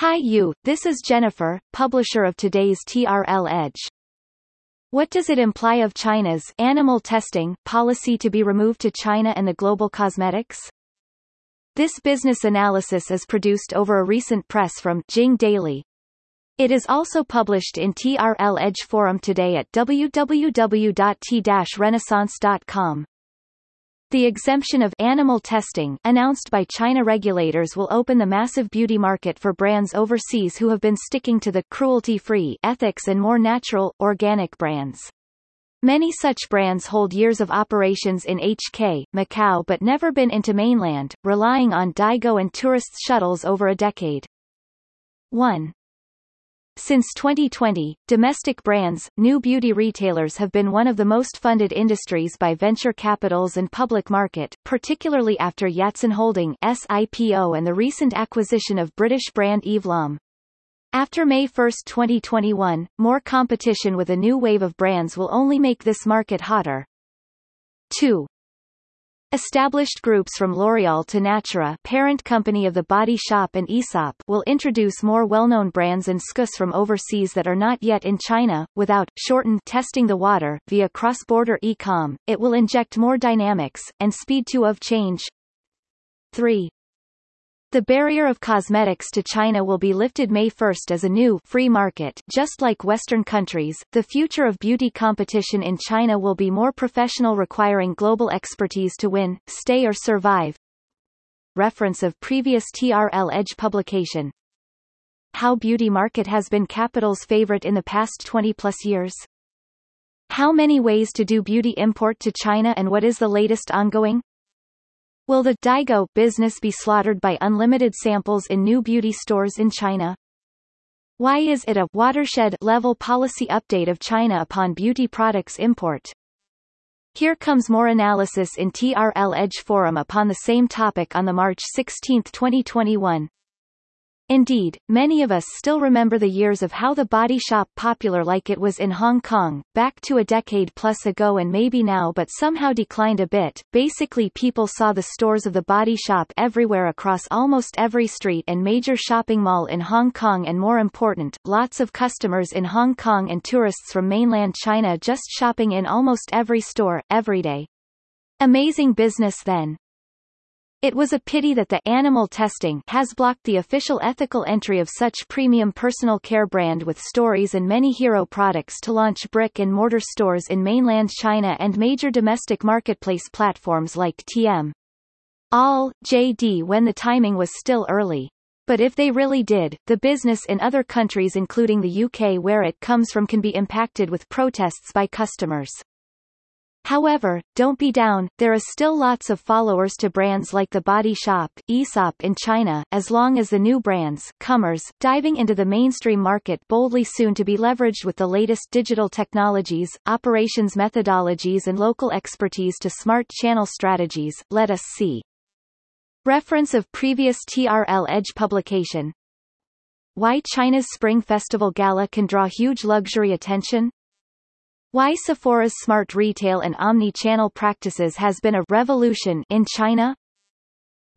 Hi you, this is Jennifer, publisher of today's TRL Edge. What does it imply of China's animal testing policy to be removed to China and the global cosmetics? This business analysis is produced over a recent press from Jing Daily. It is also published in TRL Edge forum today at www.t-renaissance.com. The exemption of animal testing announced by China regulators will open the massive beauty market for brands overseas who have been sticking to the cruelty-free ethics and more natural, organic brands. Many such brands hold years of operations in HK, Macau but never been into mainland, relying on Daigou and tourist shuttles over a decade. 1. Since 2020, domestic brands, new beauty retailers have been one of the most funded industries by venture capitals and public market, particularly after Yatsen Holding's IPO and the recent acquisition of British brand Eve Lom. After May 1, 2021, more competition with a new wave of brands will only make this market hotter. 2. Established groups from L'Oréal to Natura parent company of The Body Shop and Aesop will introduce more well-known brands and SKUs from overseas that are not yet in China, without, shortened testing the water, via cross-border e-com, it will inject more dynamics, and speed to of change. 3. The barrier of cosmetics to China will be lifted May 1 as a new free market. Just like Western countries, the future of beauty competition in China will be more professional requiring global expertise to win, stay or survive. Reference of previous TRL Edge publication. How beauty market has been capital's favorite in the past 20 plus years. How many ways to do beauty import to China and what is the latest ongoing? Will the Daigou business be slaughtered by unlimited samples in new beauty stores in China? Why is it a watershed level policy update of China upon beauty products import? Here comes more analysis in TRL Edge Forum upon the same topic on the March 16, 2021. Indeed, many of us still remember the years of how the body shop popular like it was in Hong Kong, back to a decade plus ago and maybe now but somehow declined a bit. Basically people saw the stores of the body shop everywhere across almost every street and major shopping mall in Hong Kong and more important, lots of customers in Hong Kong and tourists from mainland China just shopping in almost every store, every day. Amazing business then. It was a pity that the animal testing has blocked the official ethical entry of such premium personal care brand with stories and many hero products to launch brick-and-mortar stores in mainland China and major domestic marketplace platforms like TM. All, JD when the timing was still early. But if they really did, the business in other countries including the UK where it comes from can be impacted with protests by customers. However, don't be down, there is still lots of followers to brands like The Body Shop, Aesop in China, as long as the new brands, comers, diving into the mainstream market boldly soon to be leveraged with the latest digital technologies, operations methodologies and local expertise to smart channel strategies, let us see. Reference of previous TRL Edge publication. Why China's Spring Festival Gala can draw huge luxury attention? Why Sephora's smart retail and omni-channel practices has been a revolution in China?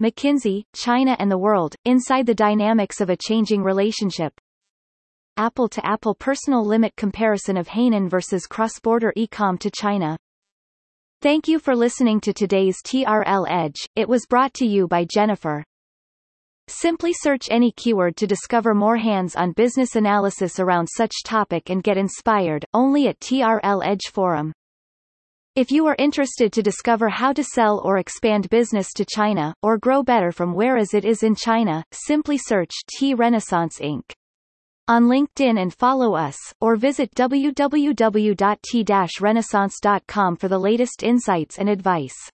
McKinsey, China and the World, Inside the Dynamics of a Changing Relationship. Apple-to-Apple personal limit comparison of Hainan versus cross-border e-com to China. Thank you for listening to today's TRL Edge. It was brought to you by Jennifer. Simply search any keyword to discover more hands-on business analysis around such topic and get inspired, only at TRL Edge Forum. If you are interested to discover how to sell or expand business to China, or grow better from where as it is in China, simply search T Renaissance Inc. on LinkedIn and follow us, or visit www.t-renaissance.com for the latest insights and advice.